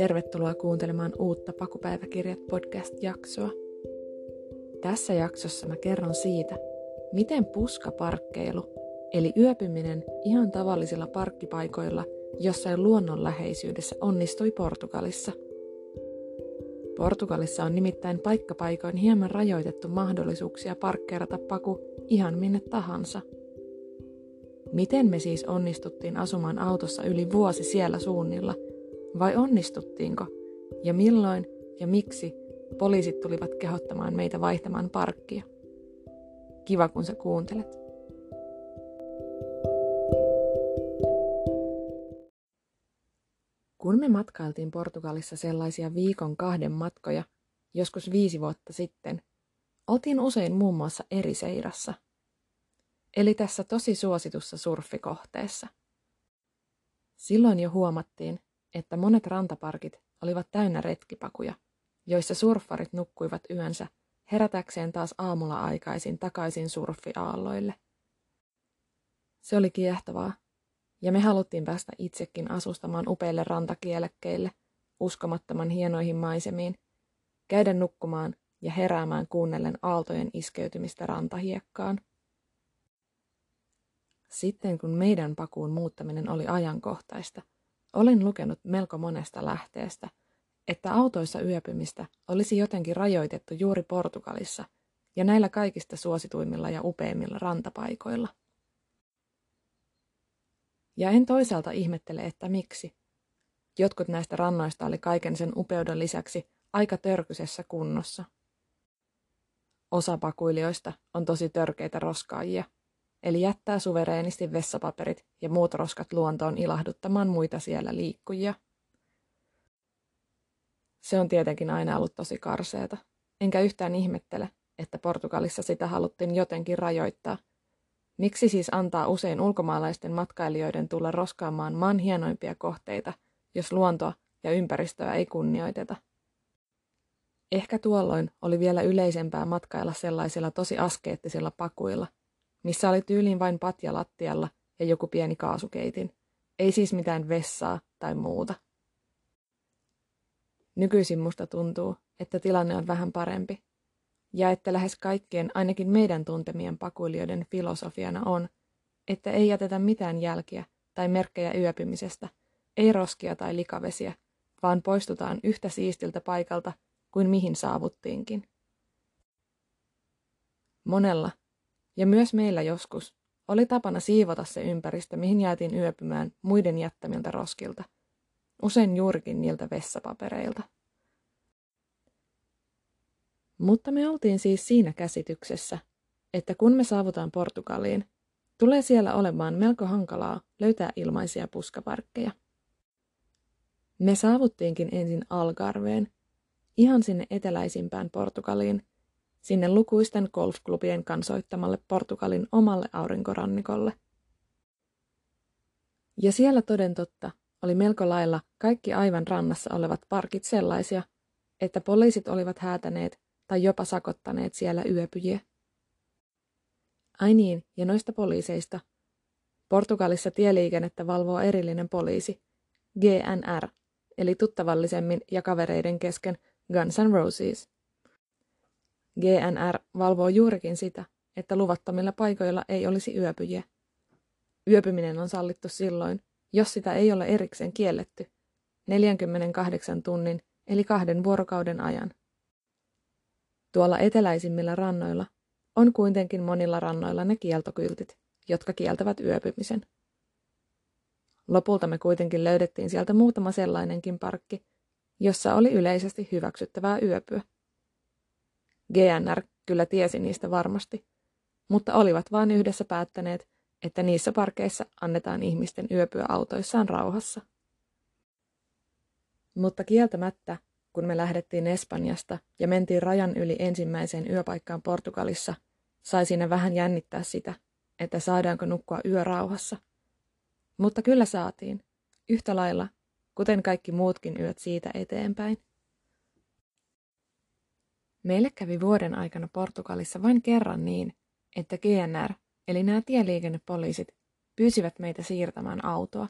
tervetuloa kuuntelemaan uutta Pakupäiväkirjat podcast-jaksoa. Tässä jaksossa mä kerron siitä, miten puskaparkkeilu, eli yöpyminen ihan tavallisilla parkkipaikoilla jossain luonnonläheisyydessä onnistui Portugalissa. Portugalissa on nimittäin paikkapaikoin hieman rajoitettu mahdollisuuksia parkkeerata paku ihan minne tahansa. Miten me siis onnistuttiin asumaan autossa yli vuosi siellä suunnilla – vai onnistuttiinko? Ja milloin ja miksi poliisit tulivat kehottamaan meitä vaihtamaan parkkia? Kiva, kun sä kuuntelet. Kun me matkailtiin Portugalissa sellaisia viikon kahden matkoja, joskus viisi vuotta sitten, oltiin usein muun muassa eri seirassa. Eli tässä tosi suositussa surfikohteessa. Silloin jo huomattiin, että monet rantaparkit olivat täynnä retkipakuja, joissa surffarit nukkuivat yönsä herätäkseen taas aamulla aikaisin takaisin surffiaalloille. Se oli kiehtovaa, ja me haluttiin päästä itsekin asustamaan upeille rantakielekkeille, uskomattoman hienoihin maisemiin, käydä nukkumaan ja heräämään kuunnellen aaltojen iskeytymistä rantahiekkaan. Sitten kun meidän pakuun muuttaminen oli ajankohtaista – olen lukenut melko monesta lähteestä, että autoissa yöpymistä olisi jotenkin rajoitettu juuri Portugalissa ja näillä kaikista suosituimmilla ja upeimmilla rantapaikoilla. Ja en toisaalta ihmettele, että miksi. Jotkut näistä rannoista oli kaiken sen upeuden lisäksi aika törkysessä kunnossa. Osa pakuilijoista on tosi törkeitä roskaajia – eli jättää suvereenisti vessapaperit ja muut roskat luontoon ilahduttamaan muita siellä liikkujia. Se on tietenkin aina ollut tosi karseeta, enkä yhtään ihmettele, että Portugalissa sitä haluttiin jotenkin rajoittaa. Miksi siis antaa usein ulkomaalaisten matkailijoiden tulla roskaamaan maan hienoimpia kohteita, jos luontoa ja ympäristöä ei kunnioiteta? Ehkä tuolloin oli vielä yleisempää matkailla sellaisilla tosi askeettisilla pakuilla – missä oli tyyliin vain patja lattialla ja joku pieni kaasukeitin. Ei siis mitään vessaa tai muuta. Nykyisin musta tuntuu, että tilanne on vähän parempi. Ja että lähes kaikkien, ainakin meidän tuntemien pakuilijoiden filosofiana on, että ei jätetä mitään jälkiä tai merkkejä yöpymisestä, ei roskia tai likavesiä, vaan poistutaan yhtä siistiltä paikalta kuin mihin saavuttiinkin. Monella ja myös meillä joskus oli tapana siivota se ympäristö, mihin jäätiin yöpymään muiden jättämiltä roskilta, usein juurikin niiltä vessapapereilta. Mutta me oltiin siis siinä käsityksessä, että kun me saavutaan Portugaliin, tulee siellä olemaan melko hankalaa löytää ilmaisia puskaparkkeja. Me saavuttiinkin ensin Algarveen, ihan sinne eteläisimpään Portugaliin, sinne lukuisten golfklubien kansoittamalle Portugalin omalle aurinkorannikolle. Ja siellä toden totta oli melko lailla kaikki aivan rannassa olevat parkit sellaisia, että poliisit olivat häätäneet tai jopa sakottaneet siellä yöpyjiä. Ai niin, ja noista poliiseista. Portugalissa tieliikennettä valvoo erillinen poliisi, GNR, eli tuttavallisemmin ja kavereiden kesken Guns N' Roses. GNR valvoo juurikin sitä, että luvattomilla paikoilla ei olisi yöpyjiä. Yöpyminen on sallittu silloin, jos sitä ei ole erikseen kielletty, 48 tunnin eli kahden vuorokauden ajan. Tuolla eteläisimmillä rannoilla on kuitenkin monilla rannoilla ne kieltokyltit, jotka kieltävät yöpymisen. Lopulta me kuitenkin löydettiin sieltä muutama sellainenkin parkki, jossa oli yleisesti hyväksyttävää yöpyä. GNR kyllä tiesi niistä varmasti, mutta olivat vain yhdessä päättäneet, että niissä parkeissa annetaan ihmisten yöpyä autoissaan rauhassa. Mutta kieltämättä, kun me lähdettiin Espanjasta ja mentiin rajan yli ensimmäiseen yöpaikkaan Portugalissa, sai siinä vähän jännittää sitä, että saadaanko nukkua yö rauhassa. Mutta kyllä saatiin, yhtä lailla, kuten kaikki muutkin yöt siitä eteenpäin. Meille kävi vuoden aikana Portugalissa vain kerran niin, että GNR, eli nämä tieliikennepoliisit, pyysivät meitä siirtämään autoa.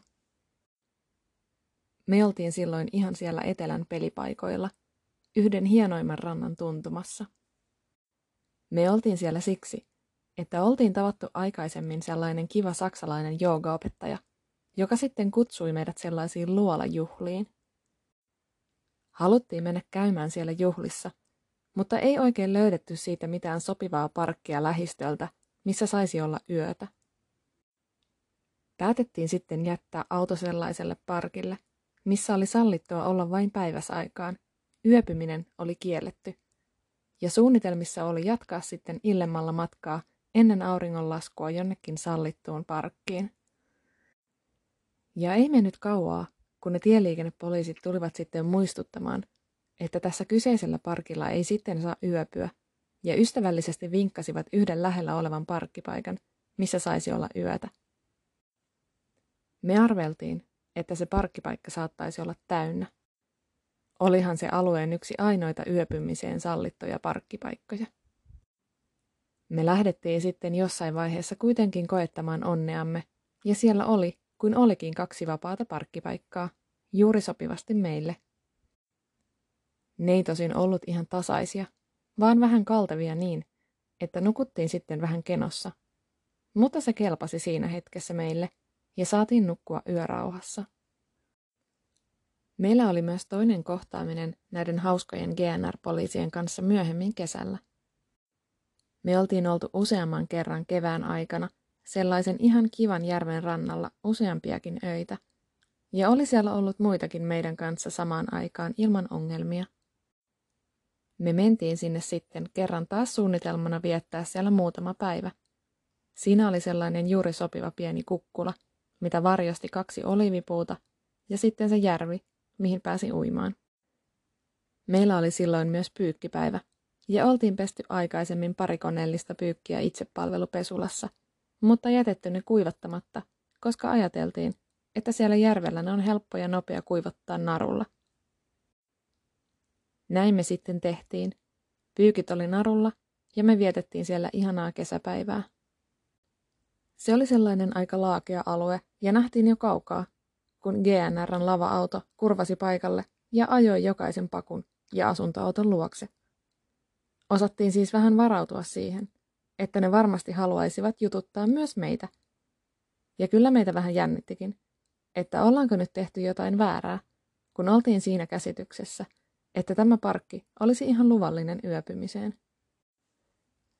Me oltiin silloin ihan siellä etelän pelipaikoilla, yhden hienoimman rannan tuntumassa. Me oltiin siellä siksi, että oltiin tavattu aikaisemmin sellainen kiva saksalainen joogaopettaja, joka sitten kutsui meidät sellaisiin luolajuhliin. Haluttiin mennä käymään siellä juhlissa, mutta ei oikein löydetty siitä mitään sopivaa parkkia lähistöltä, missä saisi olla yötä. Päätettiin sitten jättää auto sellaiselle parkille, missä oli sallittua olla vain päiväsaikaan. Yöpyminen oli kielletty. Ja suunnitelmissa oli jatkaa sitten illemmalla matkaa ennen auringonlaskua jonnekin sallittuun parkkiin. Ja ei mennyt kauaa, kun ne tieliikennepoliisit tulivat sitten muistuttamaan, että tässä kyseisellä parkilla ei sitten saa yöpyä, ja ystävällisesti vinkkasivat yhden lähellä olevan parkkipaikan, missä saisi olla yötä. Me arveltiin, että se parkkipaikka saattaisi olla täynnä. Olihan se alueen yksi ainoita yöpymiseen sallittuja parkkipaikkoja. Me lähdettiin sitten jossain vaiheessa kuitenkin koettamaan onneamme, ja siellä oli, kuin olikin kaksi vapaata parkkipaikkaa, juuri sopivasti meille. Ne ei tosin ollut ihan tasaisia, vaan vähän kaltevia niin, että nukuttiin sitten vähän kenossa. Mutta se kelpasi siinä hetkessä meille, ja saatiin nukkua yörauhassa. Meillä oli myös toinen kohtaaminen näiden hauskojen GNR-poliisien kanssa myöhemmin kesällä. Me oltiin oltu useamman kerran kevään aikana sellaisen ihan kivan järven rannalla useampiakin öitä, ja oli siellä ollut muitakin meidän kanssa samaan aikaan ilman ongelmia. Me mentiin sinne sitten kerran taas suunnitelmana viettää siellä muutama päivä. Siinä oli sellainen juuri sopiva pieni kukkula, mitä varjosti kaksi olivipuuta, ja sitten se järvi, mihin pääsi uimaan. Meillä oli silloin myös pyykkipäivä, ja oltiin pesty aikaisemmin pari koneellista pyykkiä itsepalvelupesulassa, mutta jätetty ne kuivattamatta, koska ajateltiin, että siellä järvellä ne on helppo ja nopea kuivattaa narulla. Näin me sitten tehtiin. Pyykit oli narulla ja me vietettiin siellä ihanaa kesäpäivää. Se oli sellainen aika laakea alue ja nähtiin jo kaukaa, kun GNRn lava-auto kurvasi paikalle ja ajoi jokaisen pakun ja asuntoauton luokse. Osattiin siis vähän varautua siihen, että ne varmasti haluaisivat jututtaa myös meitä. Ja kyllä meitä vähän jännittikin, että ollaanko nyt tehty jotain väärää, kun oltiin siinä käsityksessä, että tämä parkki olisi ihan luvallinen yöpymiseen.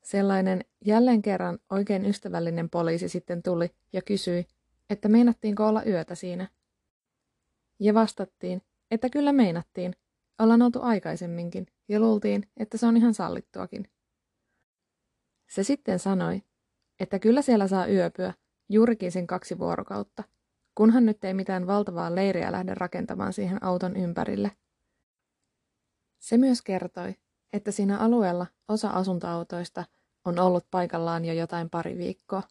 Sellainen jälleen kerran oikein ystävällinen poliisi sitten tuli ja kysyi, että meinattiinko olla yötä siinä. Ja vastattiin, että kyllä meinattiin, ollaan oltu aikaisemminkin ja luultiin, että se on ihan sallittuakin. Se sitten sanoi, että kyllä siellä saa yöpyä juurikin sen kaksi vuorokautta, kunhan nyt ei mitään valtavaa leiriä lähde rakentamaan siihen auton ympärille. Se myös kertoi, että siinä alueella osa asuntoautoista on ollut paikallaan jo jotain pari viikkoa,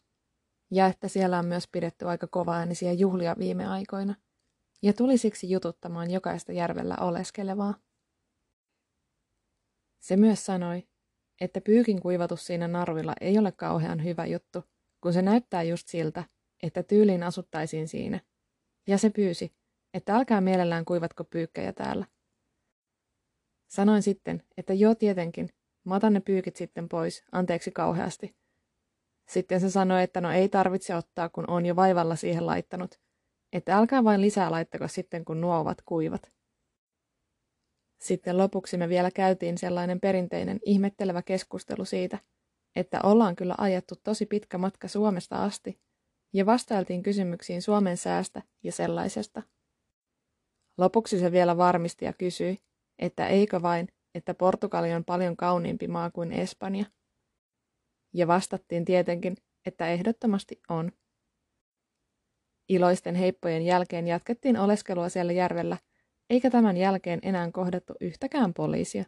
ja että siellä on myös pidetty aika kovaäänisiä juhlia viime aikoina, ja tuli siksi jututtamaan jokaista järvellä oleskelevaa. Se myös sanoi, että pyykin kuivatus siinä narvilla ei ole kauhean hyvä juttu, kun se näyttää just siltä, että tyyliin asuttaisiin siinä. Ja se pyysi, että älkää mielellään kuivatko pyykkäjä täällä. Sanoin sitten, että joo tietenkin, mä otan ne pyykit sitten pois, anteeksi kauheasti. Sitten se sanoi, että no ei tarvitse ottaa, kun on jo vaivalla siihen laittanut. Että älkää vain lisää laittako sitten, kun nuo ovat kuivat. Sitten lopuksi me vielä käytiin sellainen perinteinen ihmettelevä keskustelu siitä, että ollaan kyllä ajettu tosi pitkä matka Suomesta asti, ja vastailtiin kysymyksiin Suomen säästä ja sellaisesta. Lopuksi se vielä varmisti ja kysyi, että eikö vain, että Portugali on paljon kauniimpi maa kuin Espanja. Ja vastattiin tietenkin, että ehdottomasti on. Iloisten heippojen jälkeen jatkettiin oleskelua siellä järvellä – eikä tämän jälkeen enää kohdattu yhtäkään poliisia.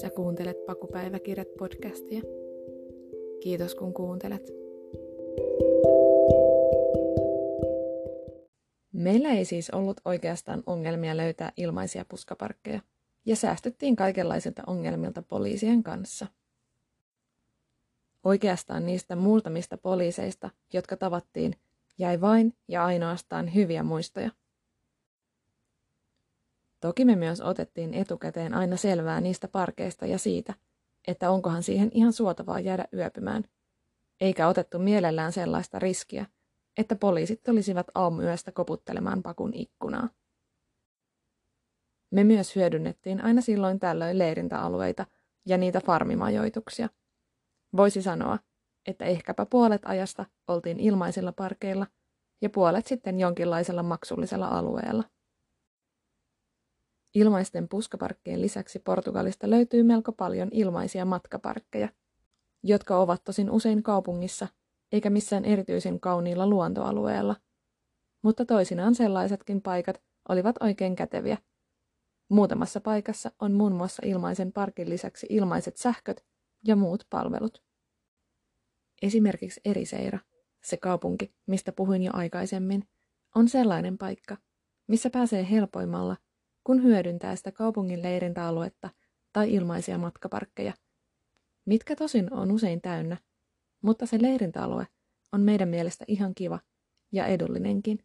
Sä kuuntelet Pakupäiväkirjat podcastia. Kiitos kun kuuntelet. Meillä ei siis ollut oikeastaan ongelmia löytää ilmaisia puskaparkkeja, ja säästyttiin kaikenlaisilta ongelmilta poliisien kanssa. Oikeastaan niistä muutamista poliiseista, jotka tavattiin, jäi vain ja ainoastaan hyviä muistoja. Toki me myös otettiin etukäteen aina selvää niistä parkeista ja siitä, että onkohan siihen ihan suotavaa jäädä yöpymään. Eikä otettu mielellään sellaista riskiä, että poliisit tulisivat aamuyöstä koputtelemaan pakun ikkunaa. Me myös hyödynnettiin aina silloin tällöin leirintäalueita ja niitä farmimajoituksia. Voisi sanoa, että ehkäpä puolet ajasta oltiin ilmaisilla parkeilla ja puolet sitten jonkinlaisella maksullisella alueella. Ilmaisten puskaparkkien lisäksi Portugalista löytyy melko paljon ilmaisia matkaparkkeja, jotka ovat tosin usein kaupungissa eikä missään erityisen kauniilla luontoalueella. Mutta toisinaan sellaisetkin paikat olivat oikein käteviä. Muutamassa paikassa on muun muassa ilmaisen parkin lisäksi ilmaiset sähköt ja muut palvelut. Esimerkiksi Eriseira, se kaupunki, mistä puhuin jo aikaisemmin, on sellainen paikka, missä pääsee helpoimmalla kun hyödyntää sitä kaupungin leirintäaluetta tai ilmaisia matkaparkkeja, mitkä tosin on usein täynnä, mutta se leirintäalue on meidän mielestä ihan kiva ja edullinenkin.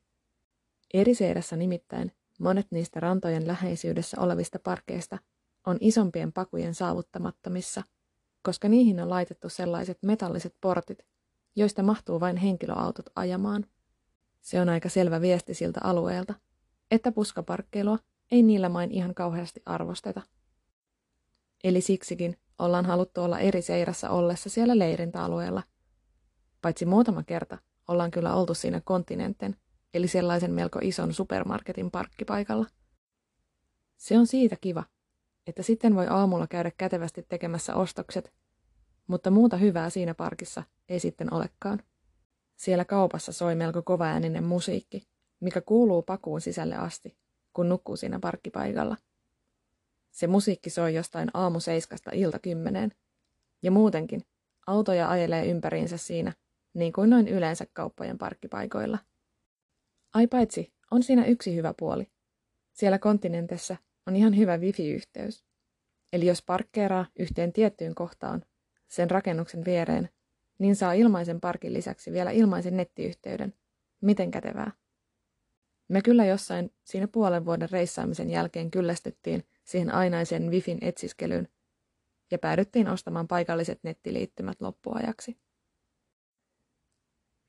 Eriseidässä nimittäin monet niistä rantojen läheisyydessä olevista parkeista on isompien pakujen saavuttamattomissa, koska niihin on laitettu sellaiset metalliset portit, joista mahtuu vain henkilöautot ajamaan. Se on aika selvä viesti siltä alueelta, että puskaparkkeilua ei niillä main ihan kauheasti arvosteta. Eli siksikin ollaan haluttu olla eri seirassa ollessa siellä leirintäalueella. Paitsi muutama kerta ollaan kyllä oltu siinä kontinenten, eli sellaisen melko ison supermarketin parkkipaikalla. Se on siitä kiva, että sitten voi aamulla käydä kätevästi tekemässä ostokset, mutta muuta hyvää siinä parkissa ei sitten olekaan. Siellä kaupassa soi melko kovaääninen musiikki, mikä kuuluu pakuun sisälle asti kun nukkuu siinä parkkipaikalla. Se musiikki soi jostain aamu seiskasta ilta kymmeneen. Ja muutenkin, autoja ajelee ympäriinsä siinä, niin kuin noin yleensä kauppojen parkkipaikoilla. Ai paitsi, on siinä yksi hyvä puoli. Siellä kontinentessa on ihan hyvä wifi-yhteys. Eli jos parkkeeraa yhteen tiettyyn kohtaan, sen rakennuksen viereen, niin saa ilmaisen parkin lisäksi vielä ilmaisen nettiyhteyden. Miten kätevää. Me kyllä jossain siinä puolen vuoden reissaamisen jälkeen kyllästyttiin siihen ainaisen Wifin etsiskelyyn ja päädyttiin ostamaan paikalliset nettiliittymät loppuajaksi.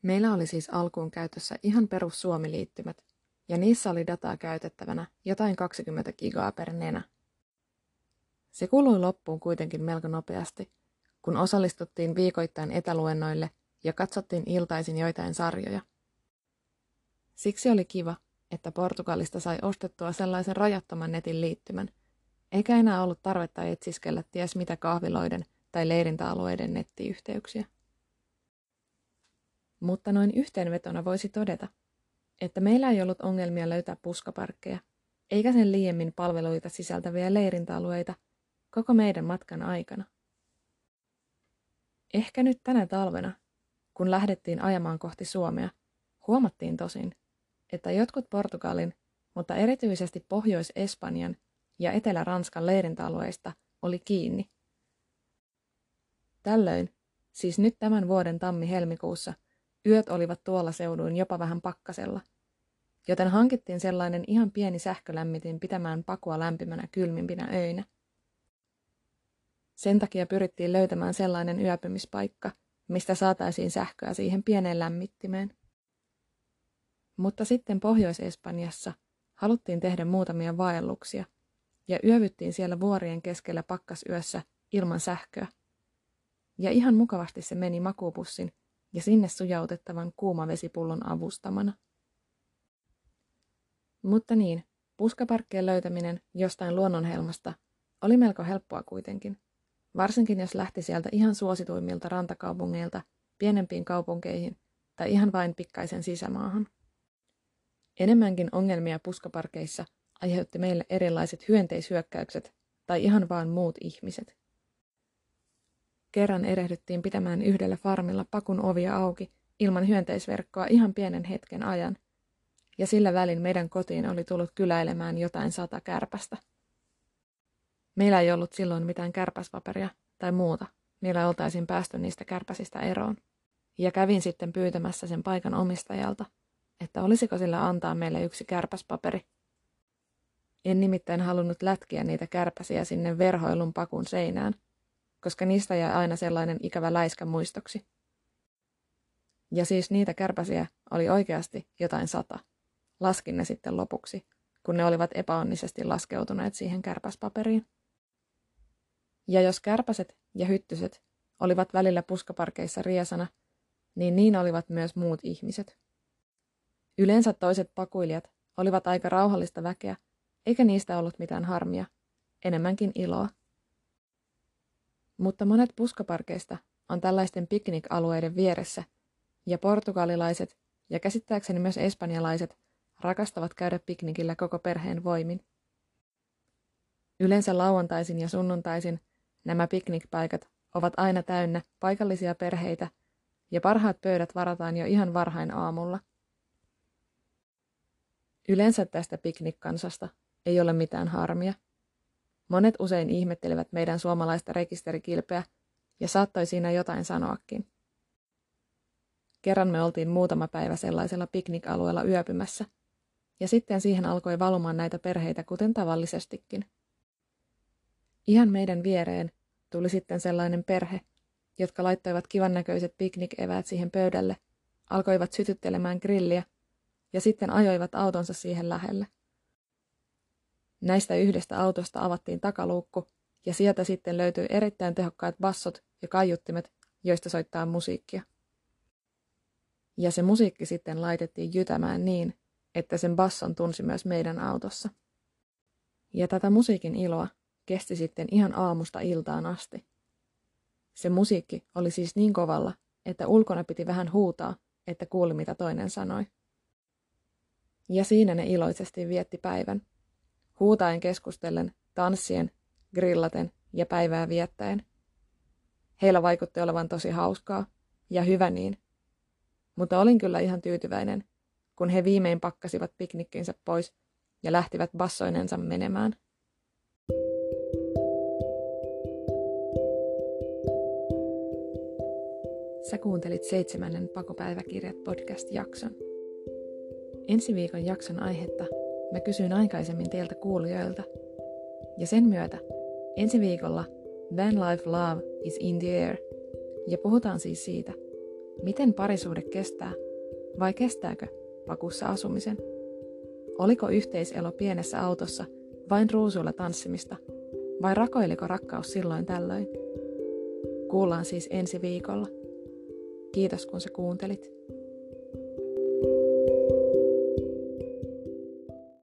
Meillä oli siis alkuun käytössä ihan perus Suomi-liittymät, ja niissä oli dataa käytettävänä jotain 20 gigaa per nenä. Se kului loppuun kuitenkin melko nopeasti, kun osallistuttiin viikoittain etäluennoille ja katsottiin iltaisin joitain sarjoja. Siksi oli kiva, että Portugalista sai ostettua sellaisen rajattoman netin liittymän, eikä enää ollut tarvetta etsiskellä ties mitä kahviloiden tai leirintäalueiden nettiyhteyksiä. Mutta noin yhteenvetona voisi todeta, että meillä ei ollut ongelmia löytää puskaparkkeja, eikä sen liiemmin palveluita sisältäviä leirintäalueita koko meidän matkan aikana. Ehkä nyt tänä talvena, kun lähdettiin ajamaan kohti Suomea, huomattiin tosin, että jotkut Portugalin, mutta erityisesti Pohjois-Espanjan ja Etelä-Ranskan leirintäalueista oli kiinni. Tällöin, siis nyt tämän vuoden tammi-helmikuussa, yöt olivat tuolla seuduin jopa vähän pakkasella, joten hankittiin sellainen ihan pieni sähkölämmitin pitämään pakua lämpimänä kylmimpinä öinä. Sen takia pyrittiin löytämään sellainen yöpymispaikka, mistä saataisiin sähköä siihen pieneen lämmittimeen. Mutta sitten Pohjois-Espanjassa haluttiin tehdä muutamia vaelluksia ja yövyttiin siellä vuorien keskellä pakkasyössä ilman sähköä. Ja ihan mukavasti se meni makupussin ja sinne sujautettavan kuumavesipullon avustamana. Mutta niin, puskaparkkien löytäminen jostain luonnonhelmasta oli melko helppoa kuitenkin, varsinkin jos lähti sieltä ihan suosituimmilta rantakaupungeilta pienempiin kaupunkeihin tai ihan vain pikkaisen sisämaahan. Enemmänkin ongelmia puskaparkeissa aiheutti meille erilaiset hyönteishyökkäykset tai ihan vaan muut ihmiset. Kerran erehdyttiin pitämään yhdellä farmilla pakun ovia auki ilman hyönteisverkkoa ihan pienen hetken ajan, ja sillä välin meidän kotiin oli tullut kyläilemään jotain sata kärpästä. Meillä ei ollut silloin mitään kärpäspaperia tai muuta, millä oltaisiin päästy niistä kärpäsistä eroon. Ja kävin sitten pyytämässä sen paikan omistajalta, että olisiko sillä antaa meille yksi kärpäspaperi. En nimittäin halunnut lätkiä niitä kärpäsiä sinne verhoilun pakun seinään, koska niistä jäi aina sellainen ikävä läiskä muistoksi. Ja siis niitä kärpäsiä oli oikeasti jotain sata. Laskin ne sitten lopuksi, kun ne olivat epäonnisesti laskeutuneet siihen kärpäspaperiin. Ja jos kärpäset ja hyttyset olivat välillä puskaparkeissa riesana, niin niin olivat myös muut ihmiset. Yleensä toiset pakuilijat olivat aika rauhallista väkeä, eikä niistä ollut mitään harmia, enemmänkin iloa. Mutta monet puskaparkeista on tällaisten piknikalueiden vieressä, ja portugalilaiset ja käsittääkseni myös espanjalaiset rakastavat käydä piknikillä koko perheen voimin. Yleensä lauantaisin ja sunnuntaisin nämä piknikpaikat ovat aina täynnä paikallisia perheitä ja parhaat pöydät varataan jo ihan varhain aamulla. Yleensä tästä piknikkansasta ei ole mitään harmia. Monet usein ihmettelevät meidän suomalaista rekisterikilpeä ja saattoi siinä jotain sanoakin. Kerran me oltiin muutama päivä sellaisella piknikalueella yöpymässä, ja sitten siihen alkoi valumaan näitä perheitä kuten tavallisestikin. Ihan meidän viereen tuli sitten sellainen perhe, jotka laittoivat kivan näköiset piknikeväät siihen pöydälle, alkoivat sytyttelemään grilliä ja sitten ajoivat autonsa siihen lähelle. Näistä yhdestä autosta avattiin takaluukku ja sieltä sitten löytyi erittäin tehokkaat bassot ja kaiuttimet, joista soittaa musiikkia. Ja se musiikki sitten laitettiin jytämään niin, että sen basson tunsi myös meidän autossa. Ja tätä musiikin iloa kesti sitten ihan aamusta iltaan asti. Se musiikki oli siis niin kovalla, että ulkona piti vähän huutaa, että kuuli mitä toinen sanoi. Ja siinä ne iloisesti vietti päivän. Huutaen keskustellen, tanssien, grillaten ja päivää viettäen. Heillä vaikutti olevan tosi hauskaa, ja hyvä niin. Mutta olin kyllä ihan tyytyväinen, kun he viimein pakkasivat piknikkinsä pois ja lähtivät bassoinensa menemään. Sä kuuntelit seitsemännen Pakopäiväkirjat podcast-jakson. Ensi viikon jakson aihetta mä kysyin aikaisemmin teiltä kuulijoilta. Ja sen myötä ensi viikolla Van Life Love is in the air. Ja puhutaan siis siitä, miten parisuhde kestää vai kestääkö pakussa asumisen. Oliko yhteiselo pienessä autossa vain ruusuilla tanssimista vai rakoiliko rakkaus silloin tällöin? Kuullaan siis ensi viikolla. Kiitos kun sä kuuntelit.